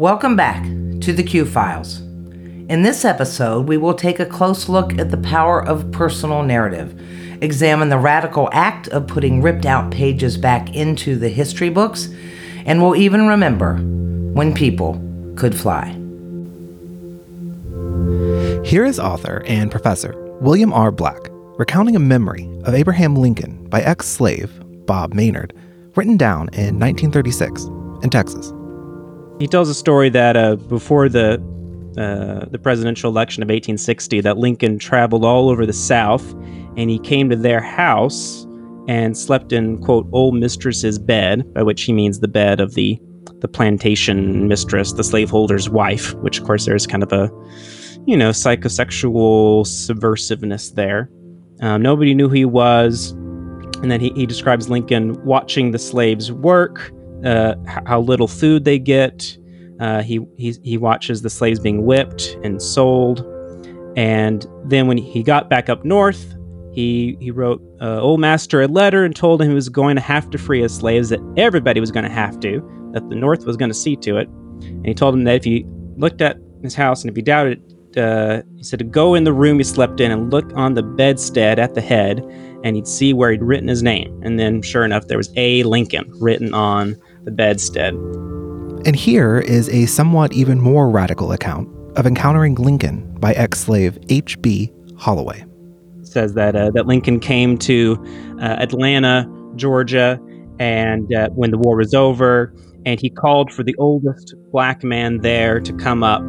Welcome back to the Q Files. In this episode, we will take a close look at the power of personal narrative, examine the radical act of putting ripped out pages back into the history books, and we'll even remember when people could fly. Here is author and professor William R. Black recounting a memory of Abraham Lincoln by ex slave Bob Maynard, written down in 1936 in Texas. He tells a story that uh, before the uh, the presidential election of 1860, that Lincoln traveled all over the South, and he came to their house and slept in quote old mistress's bed, by which he means the bed of the the plantation mistress, the slaveholder's wife. Which of course there's kind of a you know psychosexual subversiveness there. Um, nobody knew who he was. And then he, he describes Lincoln watching the slaves work, uh, how little food they get. Uh, he, he, he watches the slaves being whipped and sold. And then when he got back up north, he, he wrote uh, Old Master a letter and told him he was going to have to free his slaves, that everybody was going to have to, that the North was going to see to it. And he told him that if he looked at his house and if he doubted uh, he said to go in the room he slept in and look on the bedstead at the head, and he'd see where he'd written his name. And then, sure enough, there was A. Lincoln written on the bedstead. And here is a somewhat even more radical account of encountering Lincoln by ex slave H.B. Holloway. It says that, uh, that Lincoln came to uh, Atlanta, Georgia, and uh, when the war was over, and he called for the oldest black man there to come up.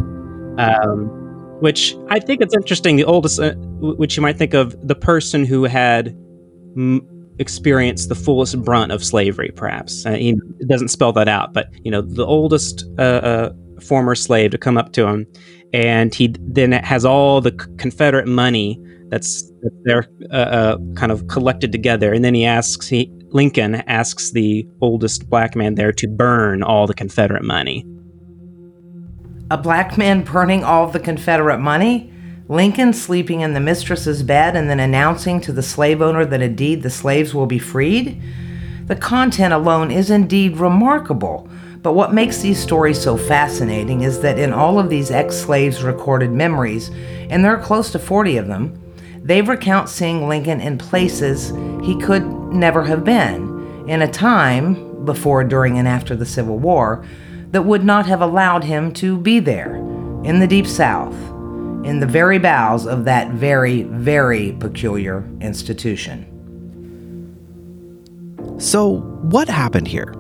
Um, which I think it's interesting. The oldest, uh, which you might think of the person who had m- experienced the fullest brunt of slavery, perhaps. Uh, he doesn't spell that out, but you know, the oldest uh, uh former slave to come up to him, and he then has all the Confederate money that's, that's there, uh, uh, kind of collected together, and then he asks he. Lincoln asks the oldest black man there to burn all the Confederate money a black man burning all the Confederate money, Lincoln sleeping in the mistress's bed and then announcing to the slave owner that indeed the slaves will be freed? The content alone is indeed remarkable, but what makes these stories so fascinating is that in all of these ex slaves' recorded memories, and there are close to 40 of them, they recount seeing Lincoln in places he could never have been, in a time, before, during, and after the Civil War, that would not have allowed him to be there in the Deep South, in the very bowels of that very, very peculiar institution. So, what happened here?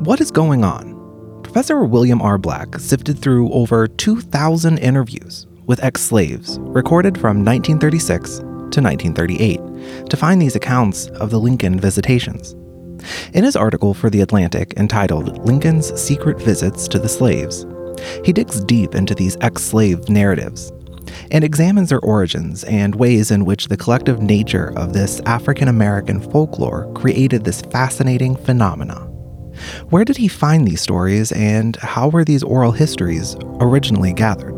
What is going on? Professor William R. Black sifted through over 2,000 interviews with ex slaves recorded from 1936 to 1938 to find these accounts of the Lincoln visitations. In his article for The Atlantic entitled Lincoln's Secret Visits to the Slaves, he digs deep into these ex slave narratives and examines their origins and ways in which the collective nature of this African American folklore created this fascinating phenomena. Where did he find these stories, and how were these oral histories originally gathered?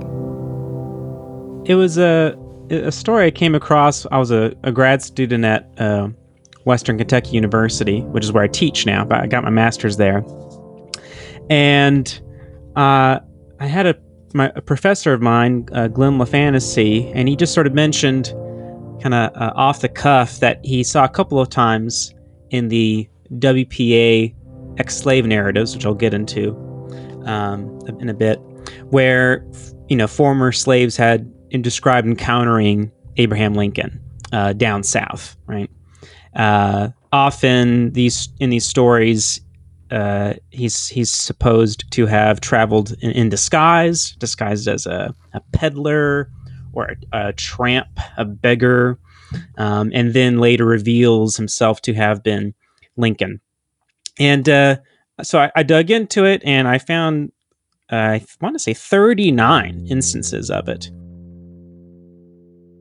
It was a, a story I came across. I was a, a grad student at uh, Western Kentucky University, which is where I teach now. But I got my master's there, and uh, I had a my a professor of mine, uh, Glenn LaFantasie, and he just sort of mentioned, kind of uh, off the cuff, that he saw a couple of times in the WPA ex-slave narratives, which I'll get into um, in a bit, where you know former slaves had described encountering Abraham Lincoln uh, down south, right? Uh, often these in these stories, uh, he's he's supposed to have traveled in, in disguise, disguised as a, a peddler or a, a, tramp, a beggar, um, and then later reveals himself to have been Lincoln. And uh, so I, I, dug into it, and I found I want to say 39 instances of it.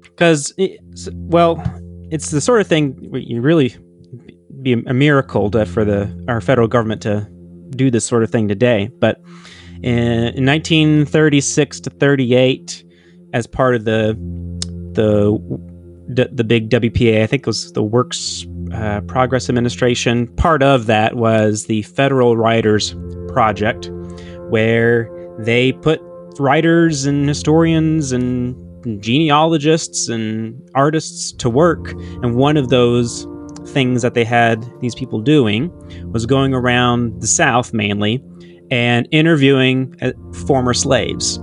Because, well, it's the sort of thing you really be a miracle to, for the our federal government to do this sort of thing today. But in, in 1936 to 38, as part of the the the big WPA, I think it was the Works uh, Progress Administration. Part of that was the Federal Writers Project, where they put writers and historians and genealogists and artists to work. And one of those things that they had these people doing was going around the South mainly and interviewing uh, former slaves.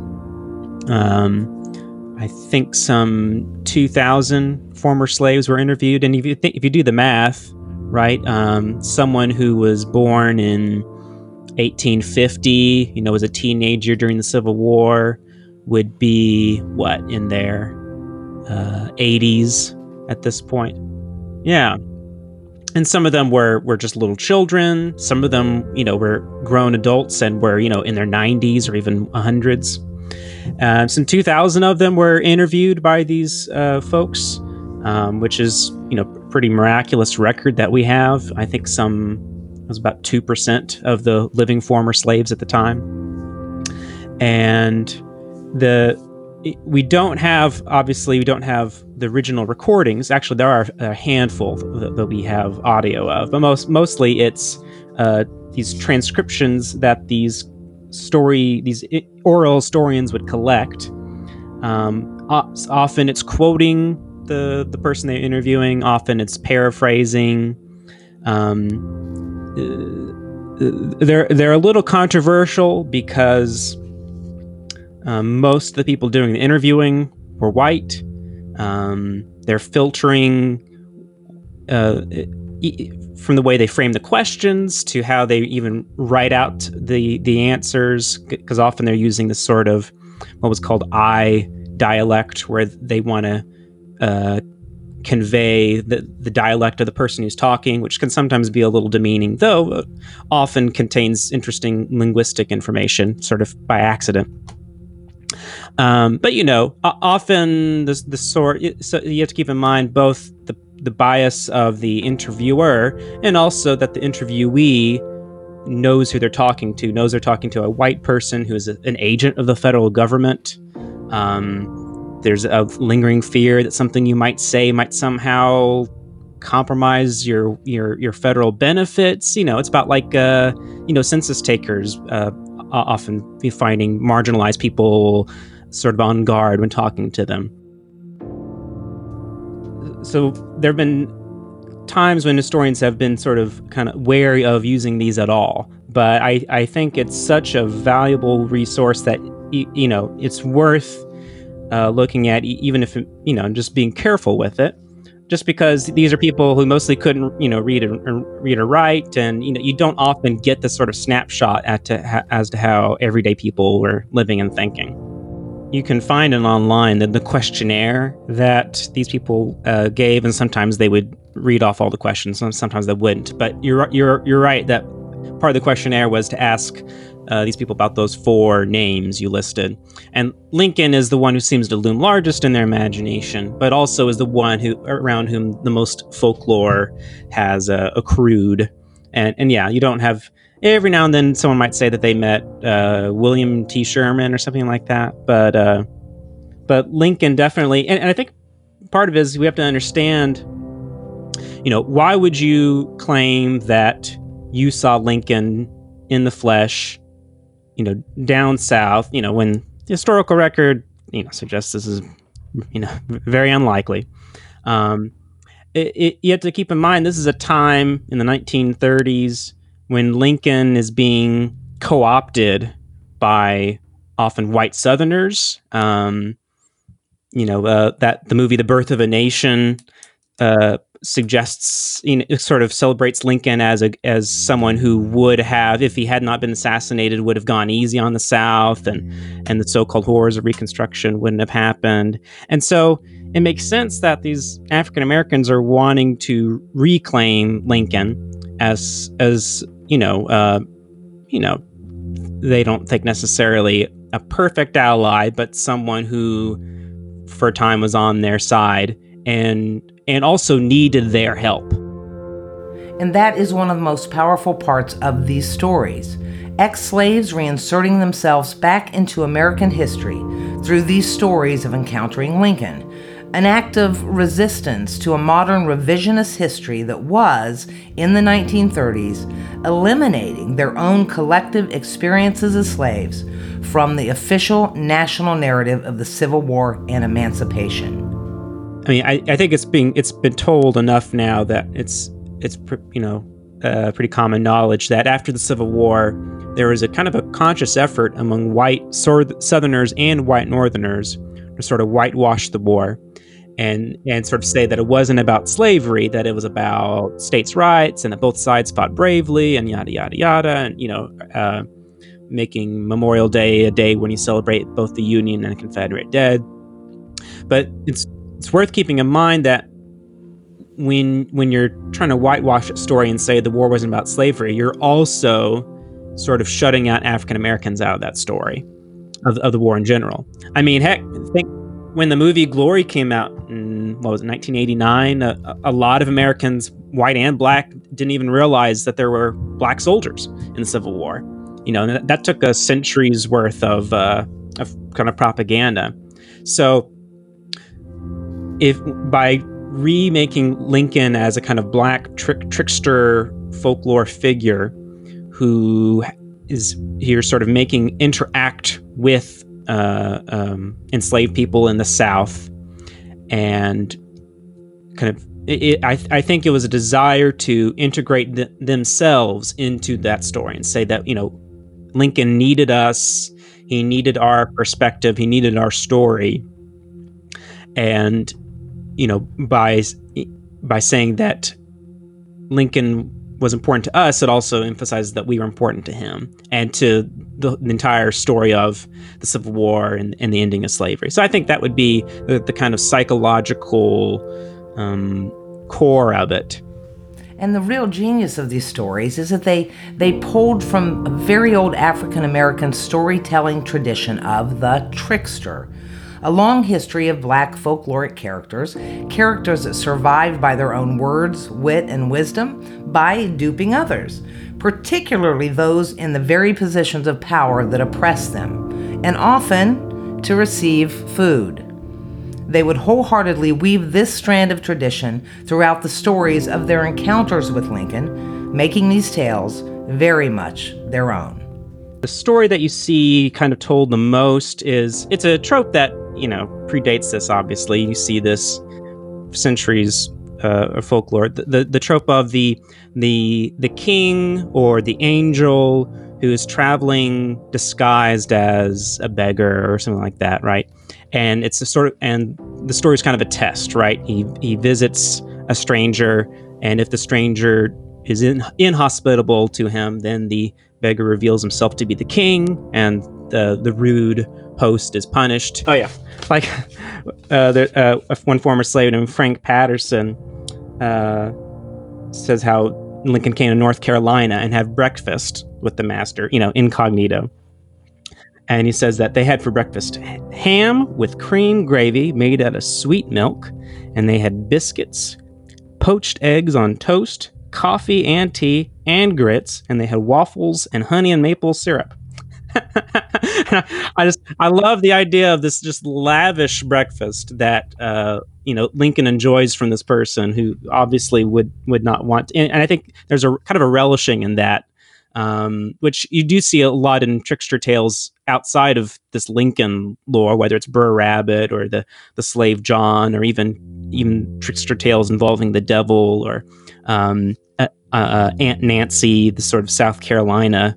Um, I think some 2,000 former slaves were interviewed. And if you if you do the math, right, um, someone who was born in 1850, you know, was a teenager during the Civil War, would be what in their uh, 80s at this point. Yeah, and some of them were were just little children. Some of them, you know, were grown adults and were you know in their 90s or even hundreds. Uh, some 2,000 of them were interviewed by these uh, folks, um, which is you know pretty miraculous record that we have. I think some was about two percent of the living former slaves at the time, and the we don't have obviously we don't have the original recordings. Actually there are a handful that, that we have audio of but most mostly it's uh, these transcriptions that these story these oral historians would collect. Um, often it's quoting the the person they're interviewing. Often it's paraphrasing. Um, uh, they're they're a little controversial because um, most of the people doing the interviewing were white. Um, they're filtering uh, from the way they frame the questions to how they even write out the the answers, because often they're using this sort of what was called eye dialect, where they want to uh, convey the, the dialect of the person who's talking, which can sometimes be a little demeaning, though often contains interesting linguistic information, sort of by accident. Um, but you know, often the the sort so you have to keep in mind both the the bias of the interviewer and also that the interviewee knows who they're talking to, knows they're talking to a white person who is a, an agent of the federal government. Um, there's a lingering fear that something you might say might somehow compromise your your your federal benefits. You know, it's about like uh, you know census takers uh, often finding marginalized people sort of on guard when talking to them. So there have been times when historians have been sort of kind of wary of using these at all. But I, I think it's such a valuable resource that, you know, it's worth uh, looking at, even if, you know, just being careful with it. Just because these are people who mostly couldn't, you know, read or, read or write, and you know, you don't often get the sort of snapshot at to, as to how everyday people were living and thinking you can find it online the, the questionnaire that these people uh, gave, and sometimes they would read off all the questions, and sometimes they wouldn't. But you're you're you're right that part of the questionnaire was to ask uh, these people about those four names you listed. And Lincoln is the one who seems to loom largest in their imagination, but also is the one who around whom the most folklore has uh, accrued. And and yeah, you don't have every now and then someone might say that they met uh, William T. Sherman or something like that. But uh, but Lincoln definitely, and, and I think part of it is we have to understand, you know, why would you claim that you saw Lincoln in the flesh, you know, down south, you know, when the historical record, you know, suggests this is, you know, very unlikely. Um, it, it, you have to keep in mind this is a time in the 1930s when Lincoln is being co opted by often white Southerners. Um, you know, uh, that the movie The Birth of a Nation uh, suggests, you know, sort of celebrates Lincoln as a as someone who would have, if he had not been assassinated, would have gone easy on the South, and and the so-called horrors of Reconstruction wouldn't have happened. And so it makes sense that these African Americans are wanting to reclaim Lincoln as as you know, uh, you know, they don't think necessarily a perfect ally, but someone who, for a time, was on their side and and also needed their help. And that is one of the most powerful parts of these stories. Ex slaves reinserting themselves back into American history through these stories of encountering Lincoln. An act of resistance to a modern revisionist history that was, in the 1930s, eliminating their own collective experiences as slaves from the official national narrative of the Civil War and emancipation. I mean, I, I think it's being it's been told enough now that it's it's you know uh, pretty common knowledge that after the Civil War, there was a kind of a conscious effort among white Southerners and white Northerners to sort of whitewash the war and and sort of say that it wasn't about slavery, that it was about states' rights, and that both sides fought bravely, and yada yada yada, and you know, uh, making Memorial Day a day when you celebrate both the Union and the Confederate dead. But it's it's worth keeping in mind that when when you're trying to whitewash a story and say the war wasn't about slavery, you're also sort of shutting out African Americans out of that story of, of the war in general. I mean, heck, think when the movie Glory came out in what was it, 1989, a, a, lot of Americans, white and black, didn't even realize that there were black soldiers in the Civil War. You know, that, that took a century's worth of uh, of kind of propaganda. So, if by remaking Lincoln as a kind of black trick, trickster folklore figure who is here sort of making interact with uh, um, enslaved people in the South, and kind of it, I, I think it was a desire to integrate th- themselves into that story and say that you know Lincoln needed us, he needed our perspective, he needed our story, and you know by by saying that Lincoln was important to us, it also emphasizes that we were important to him and to the, the entire story of the Civil War and, and, the ending of slavery. So I think that would be the, the kind of psychological um, core of it. And the real genius of these stories is that they they pulled from a very old African American storytelling tradition of the trickster a long history of black folkloric characters, characters that survived by their own words, wit, and wisdom by duping others, particularly those in the very positions of power that oppress them, and often to receive food. They would wholeheartedly weave this strand of tradition throughout the stories of their encounters with Lincoln, making these tales very much their own. The story that you see kind of told the most is it's a trope that you know, predates this, obviously. You see this centuries uh, of folklore. The, the, the trope of the the the king or the angel who is traveling disguised as a beggar or something like that, right? And it's a sort of and the story is kind of a test, right? He he visits a stranger, and if the stranger is in, inhospitable to him, then the beggar reveals himself to be the king, and the the rude host is punished. Oh yeah, like uh, there, uh, one former slave named Frank Patterson uh, says how Lincoln came to North Carolina and had breakfast with the master, you know, incognito. And he says that they had for breakfast ham with cream gravy made out of sweet milk, and they had biscuits, poached eggs on toast, coffee and tea, and grits, and they had waffles and honey and maple syrup. I just I love the idea of this just lavish breakfast that uh, you know Lincoln enjoys from this person who obviously would would not want. To, and, and I think there's a kind of a relishing in that, um, which you do see a lot in trickster tales outside of this Lincoln lore, whether it's Br'er Rabbit or the the slave John, or even even trickster tales involving the devil or um, uh, uh, Aunt Nancy, the sort of South Carolina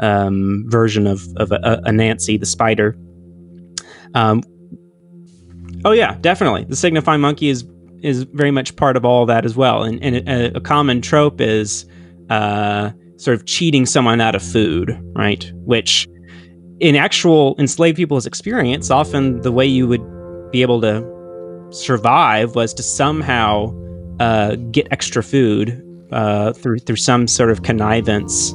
um, version of, of a, a, Nancy the spider. Um, oh yeah, definitely. The signifying monkey is is very much part of all that as well. And, and a, a common trope is uh, sort of cheating someone out of food, right? Which in actual enslaved people's experience, often the way you would be able to survive was to somehow uh, get extra food uh, through through some sort of connivance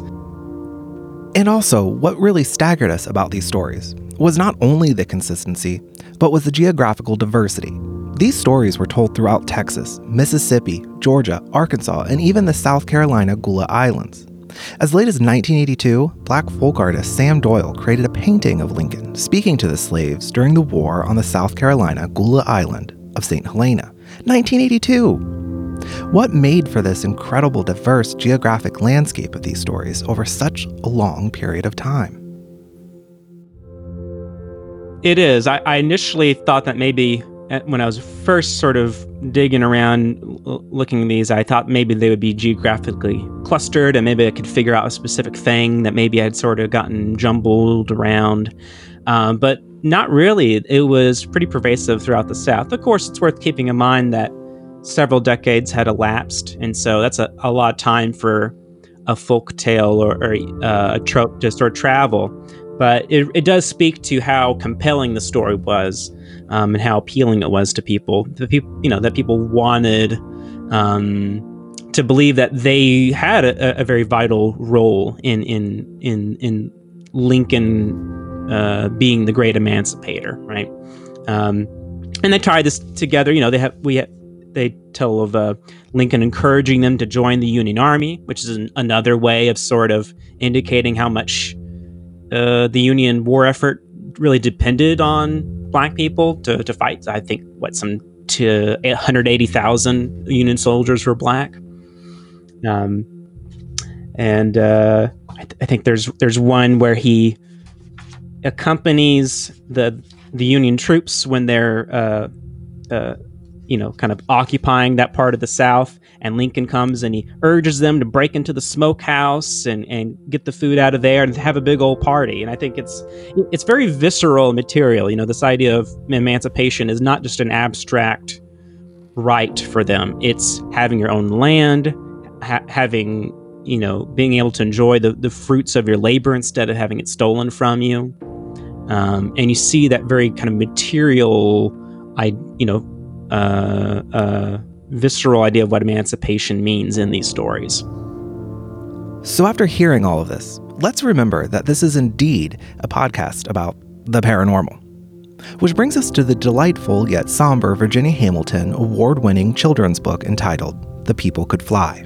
and also, what really staggered us about these stories was not only the consistency, but was the geographical diversity. These stories were told throughout Texas, Mississippi, Georgia, Arkansas, and even the South Carolina Gullah Islands. As late as 1982, black folk artist Sam Doyle created a painting of Lincoln speaking to the slaves during the war on the South Carolina Gullah Island of St. Helena, 1982. What made for this incredible diverse geographic landscape of these stories over such a long period of time? It is. I, I initially thought that maybe when I was first sort of digging around looking at these, I thought maybe they would be geographically clustered and maybe I could figure out a specific thing that maybe I'd sort of gotten jumbled around. Um, but not really. It was pretty pervasive throughout the South. Of course, it's worth keeping in mind that several decades had elapsed. And so that's a, a lot of time for a folk tale or, or uh, a trope to sort of travel. But it, it does speak to how compelling the story was um, and how appealing it was to people. The people, you know, that people wanted um, to believe that they had a, a, very vital role in in in in Lincoln uh, being the great emancipator, right? Um, and they tie this together. You know, they have we have, they tell of uh, Lincoln encouraging them to join the Union Army, which is an, another way of sort of indicating how much uh, the Union war effort really depended on black people to, to fight. I think what some to 180,000 Union soldiers were black. Um, and uh, I, th- I, think there's there's one where he accompanies the the Union troops when they're uh, uh, you know kind of occupying that part of the South, and Lincoln comes and he urges them to break into the smokehouse and, and get the food out of there and have a big old party. And I think it's it's very visceral material. You know, this idea of emancipation is not just an abstract right for them. It's having your own land, ha- having you know being able to enjoy the, the fruits of your labor instead of having it stolen from you. Um, and you see that very kind of material, I you know. Uh, uh, visceral idea of what emancipation means in these stories. So, after hearing all of this, let's remember that this is indeed a podcast about the paranormal. Which brings us to the delightful yet somber Virginia Hamilton award winning children's book entitled The People Could Fly.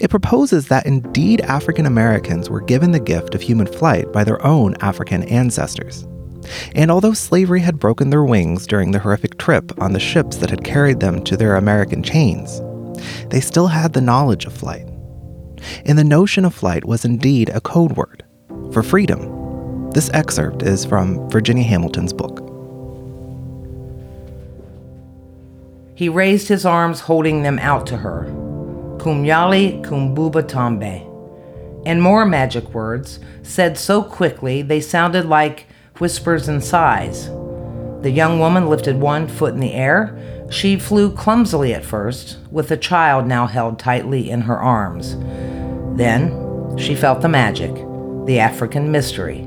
It proposes that indeed African Americans were given the gift of human flight by their own African ancestors. And although slavery had broken their wings during the horrific trip on the ships that had carried them to their American chains, they still had the knowledge of flight. And the notion of flight was indeed a code word for freedom. This excerpt is from Virginia Hamilton's book. He raised his arms, holding them out to her. Kumyali kumbuba tambe. And more magic words, said so quickly they sounded like whispers and sighs. The young woman lifted one foot in the air. She flew clumsily at first, with the child now held tightly in her arms. Then she felt the magic, the African mystery.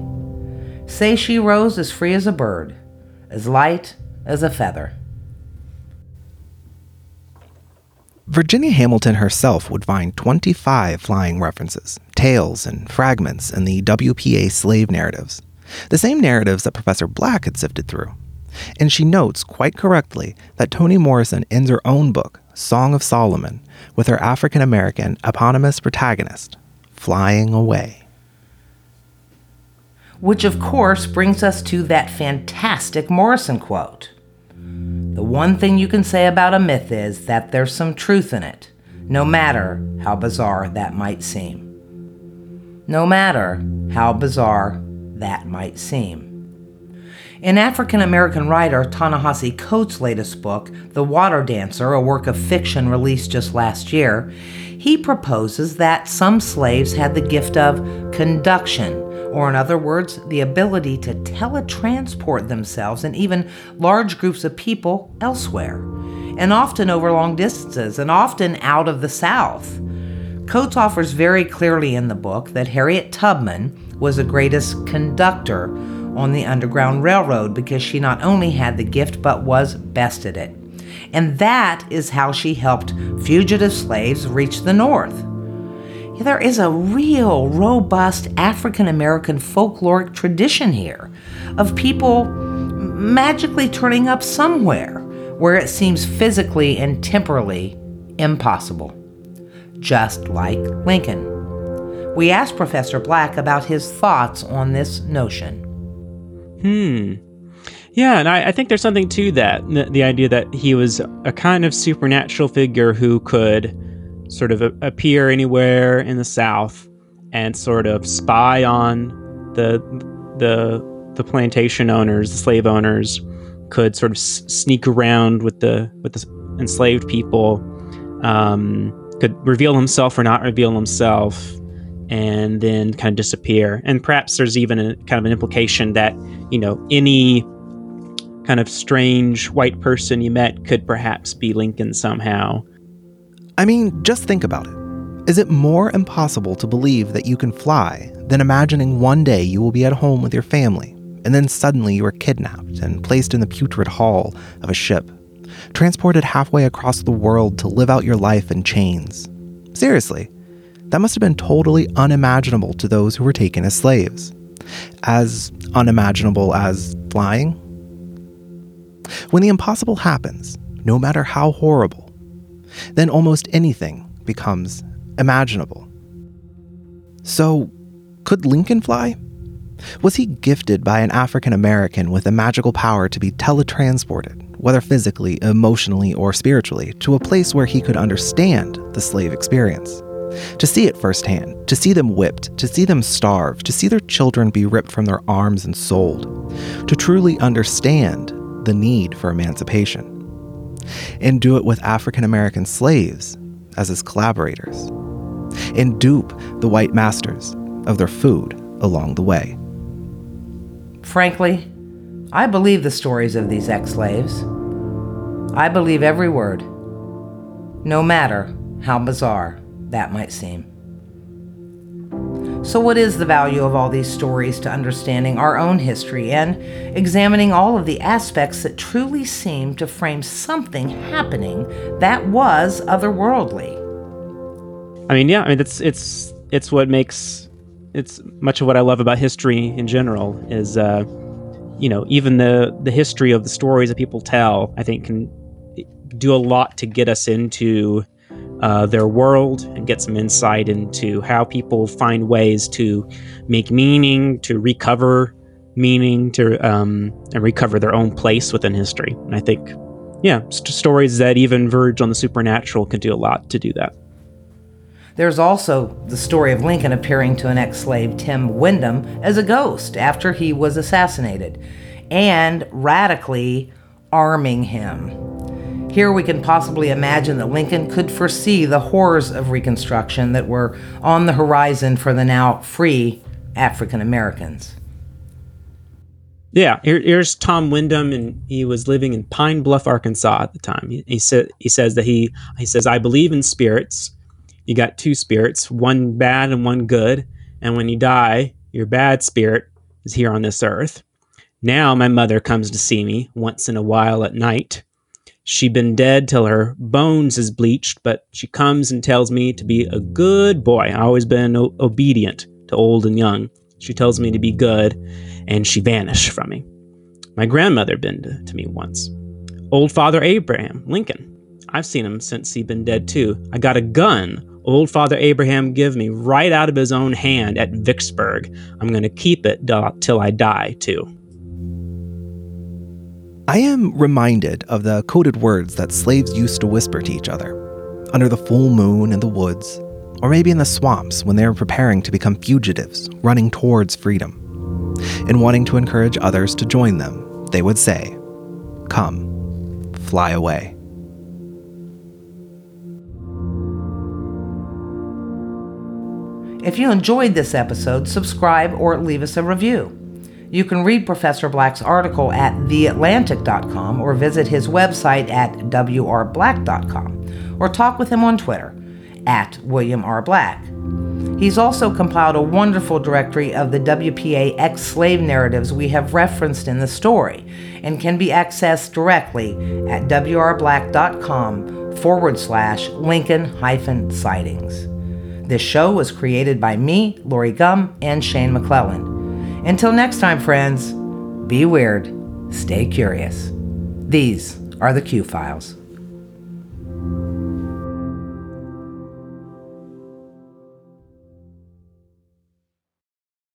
Say she rose as free as a bird, as light as a feather. Virginia Hamilton herself would find 25 flying references, tales, and fragments in the WPA slave narratives the same narratives that Professor Black had sifted through. And she notes quite correctly that Toni Morrison ends her own book, Song of Solomon, with her African American eponymous protagonist flying away. Which, of course, brings us to that fantastic Morrison quote. The one thing you can say about a myth is that there's some truth in it, no matter how bizarre that might seem. No matter how bizarre that might seem. In African American writer Ta-Nehisi Coates' latest book, The Water Dancer, a work of fiction released just last year, he proposes that some slaves had the gift of conduction, or in other words, the ability to teletransport themselves and even large groups of people elsewhere, and often over long distances, and often out of the South. Coates offers very clearly in the book that Harriet Tubman was the greatest conductor on the Underground Railroad because she not only had the gift but was best at it. And that is how she helped fugitive slaves reach the North. There is a real robust African American folkloric tradition here of people magically turning up somewhere where it seems physically and temporally impossible, just like Lincoln we asked Professor Black about his thoughts on this notion. Hmm. Yeah, and I, I, think there's something to that. The, the, idea that he was a kind of supernatural figure who could sort of a, appear anywhere in the South and sort of spy on the the the plantation owners, the slave owners, could sort of s- sneak around with the with the enslaved people, um, could reveal himself or not reveal himself, and then kind of disappear. And perhaps there's even a kind of an implication that you know any kind of strange white person you met could perhaps be Lincoln somehow. I mean, just think about it. Is it more impossible to believe that you can fly than imagining one day you will be at home with your family, and then suddenly you are kidnapped and placed in the putrid hull of a ship, transported halfway across the world to live out your life in chains? Seriously, that must have been totally unimaginable to those who were taken as slaves. As unimaginable as flying? When the impossible happens, no matter how horrible, then almost anything becomes imaginable. So, could Lincoln fly? Was he gifted by an African American with a magical power to be teletransported, whether physically, emotionally, or spiritually, to a place where he could understand the slave experience? To see it firsthand, to see them whipped, to see them starve, to see their children be ripped from their arms and sold, to truly understand the need for emancipation. And do it with African American slaves as his collaborators and dupe the white masters of their food along the way. Frankly, I believe the stories of these ex slaves. I believe every word, no matter how bizarre that might seem. So, what is the value of all these stories to understanding our own history and examining all of the aspects that truly seem to frame something happening that was otherworldly? I mean, yeah, I mean it's it's it's what makes it's much of what I love about history in general is uh, you know even the the history of the stories that people tell I think can do a lot to get us into uh, their world and get some insight into how people find ways to make meaning, to recover meaning, to um, and recover their own place within history. And I think, yeah, st- stories that even verge on the supernatural can do a lot to do that. There's also the story of Lincoln appearing to an ex slave, Tim Wyndham, as a ghost after he was assassinated, and radically arming him. Here we can possibly imagine that Lincoln could foresee the horrors of Reconstruction that were on the horizon for the now free African Americans. Yeah, here, here's Tom Windom, and he was living in Pine Bluff, Arkansas at the time. He, he said he says that he he says I believe in spirits you got two spirits, one bad and one good. And when you die, your bad spirit is here on this earth. Now my mother comes to see me once in a while at night. She been dead till her bones is bleached, but she comes and tells me to be a good boy. I always been o- obedient to old and young. She tells me to be good, and she vanished from me. My grandmother been to, to me once. Old Father Abraham Lincoln. I've seen him since he been dead too. I got a gun old Father Abraham give me right out of his own hand at Vicksburg. I'm going to keep it till I die, too. I am reminded of the coded words that slaves used to whisper to each other under the full moon in the woods, or maybe in the swamps when they were preparing to become fugitives running towards freedom. And wanting to encourage others to join them, they would say, Come, fly away. If you enjoyed this episode, subscribe or leave us a review. You can read Professor Black's article at theatlantic.com or visit his website at wrblack.com or talk with him on Twitter at William R. Black. He's also compiled a wonderful directory of the WPA ex slave narratives we have referenced in the story and can be accessed directly at wrblack.com forward slash Lincoln hyphen sightings. This show was created by me, Lori Gum, and Shane McClelland. Until next time, friends, be weird, stay curious. These are the Q Files.